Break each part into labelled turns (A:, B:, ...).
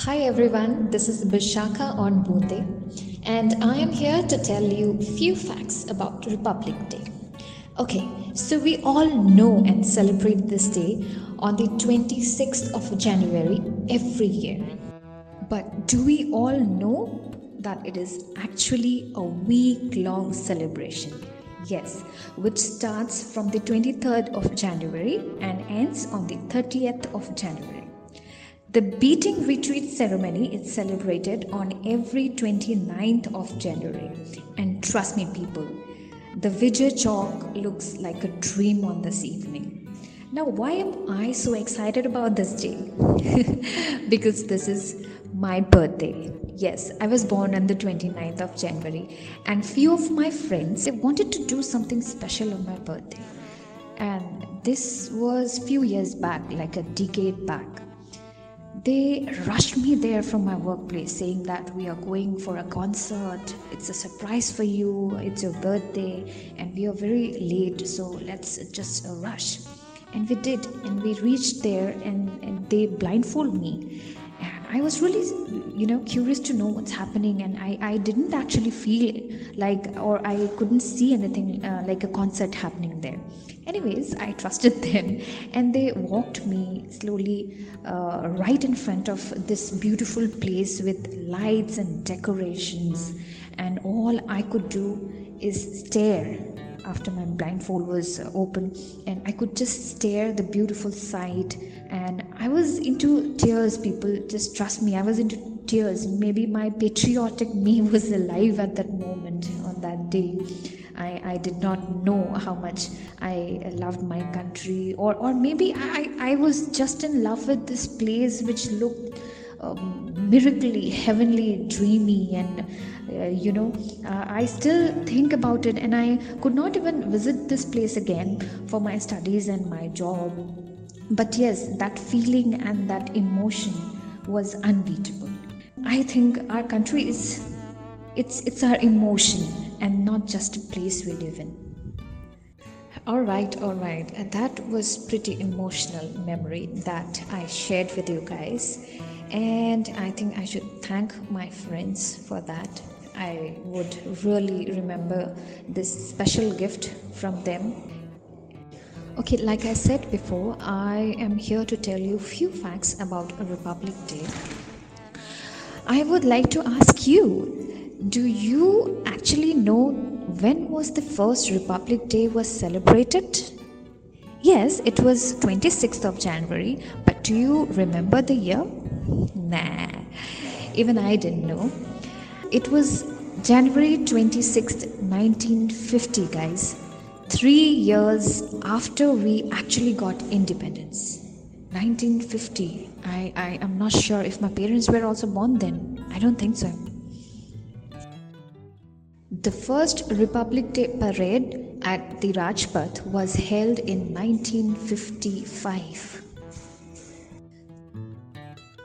A: Hi everyone, this is Bishakha on Boondein, and I am here to tell you few facts about Republic Day. Okay, so we all know and celebrate this day on the 26th of January every year. But do we all know that it is actually a week long celebration? Yes, which starts from the 23rd of January and ends on the 30th of January. The beating retreat ceremony is celebrated on every 29th of January. And trust me, people, the Vijay Chowk looks like a dream on this evening. Now, why am I so excited about this day? because this is my birthday. Yes, I was born on the 29th of January, and few of my friends they wanted to do something special on my birthday. And this was few years back, like a decade back they rushed me there from my workplace saying that we are going for a concert. It's a surprise for you. It's your birthday. And we are very late so let's just rush. And we did. And we reached there and, and they blindfolded me. And i was really you know curious to know what's happening. And i, I didn't actually feel like or i couldn't see anything uh, like a concert happening there anyways i trusted them and they walked me slowly uh, right in front of this beautiful place with lights and decorations. And all i could do is stare after my blindfold was open. And i could just stare the beautiful sight. And i was into tears people. Just trust me i was into tears. Maybe my patriotic me was alive at that moment on that day I, I did not know how much I loved my country, or, or maybe I, I was just in love with this place which looked um, miraculously, heavenly, dreamy, and uh, you know, uh, I still think about it, and I could not even visit this place again for my studies and my job. But yes, that feeling and that emotion was unbeatable. I think our country is it's it's our emotion and not just a place we live in. All right, all right. That was pretty emotional memory that I shared with you guys. And I think I should thank my friends for that. I would really remember this special gift from them. Okay, like I said before, I am here to tell you few facts about Republic Day. I would like to ask you do you actually know when was the first Republic Day was celebrated? Yes, it was 26th of January, but do you remember the year? Nah, even I didn't know. It was January 26th, 1950, guys. Three years after we actually got independence. 1950. I, I am not sure if my parents were also born then. I don't think so. The first Republic Day parade at the Rajpath was held in 1955.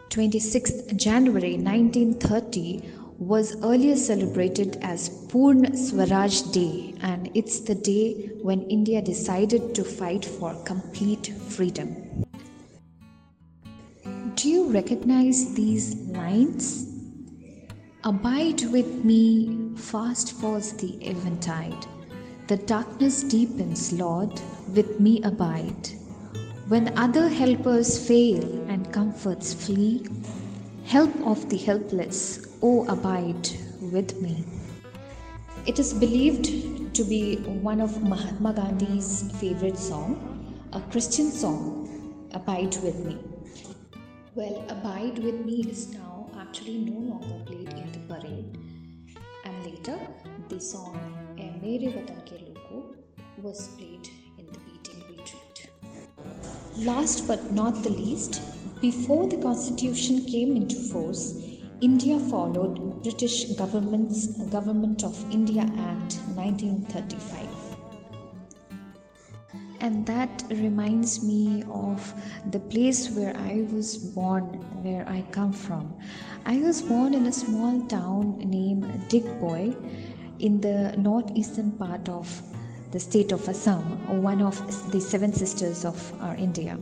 A: 26th January 1930 was earlier celebrated as Purn Swaraj Day and it's the day when India decided to fight for complete freedom. Do you recognize these lines? Abide with me, fast falls the eventide. The darkness deepens, Lord, with me abide. When other helpers fail and comforts flee, help of the helpless, O abide with me. It is believed to be one of Mahatma Gandhi's favorite song, a Christian song, Abide with me. Well, Abide with me is now actually no longer played in the parade, later the song A Mere Vatan Ke Loko was played in the beating retreat. Last but not the least, before the constitution came into force, India followed British government's Government of India Act 1935 and that reminds me of the place where I was born, where I come from. I was born in a small town named Digboi in the northeastern part of the state of Assam, one of the seven sisters of our India.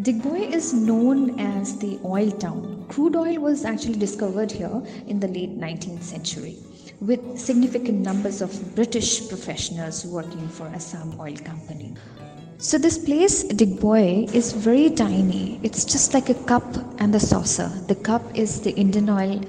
A: Digboi is known as the oil town. Crude oil was actually discovered here in the late 19th century with significant numbers of British professionals working for Assam Oil Company. So this place, Digboi, is very tiny. It's just like a cup and a saucer. The cup is the Indian Oil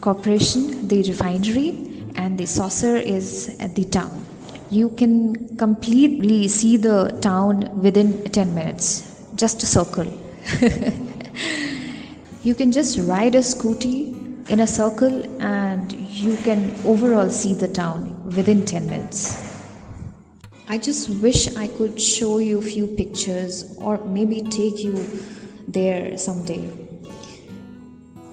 A: Corporation, the refinery, and the saucer is at the town. You can completely see the town within 10 minutes just a circle. you can just ride a scooty in a circle and you can overall see the town within 10 minutes. I just wish I could show you a few pictures or maybe take you there someday.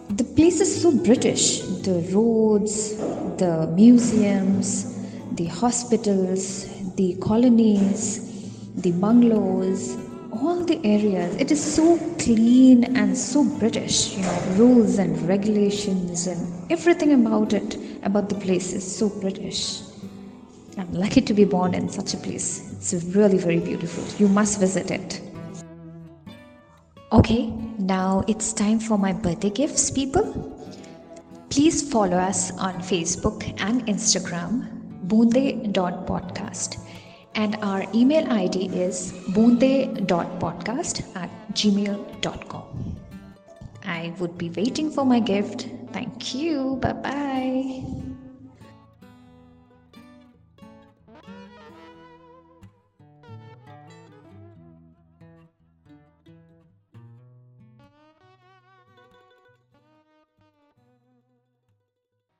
A: The place is so British. The roads, the museums, the hospitals, the colonies, the bungalows, all the areas. It is so clean and so british you know rules and regulations and everything about it about the place is so british. I'm lucky to be born in such a place. It's really very beautiful. You must visit it. Okay now it's time for my birthday gifts people. Please follow us on facebook and instagram boondein.podcast and our email ID is boondein.podcast at gmail.com. I would be waiting for my gift. Thank you. Bye bye.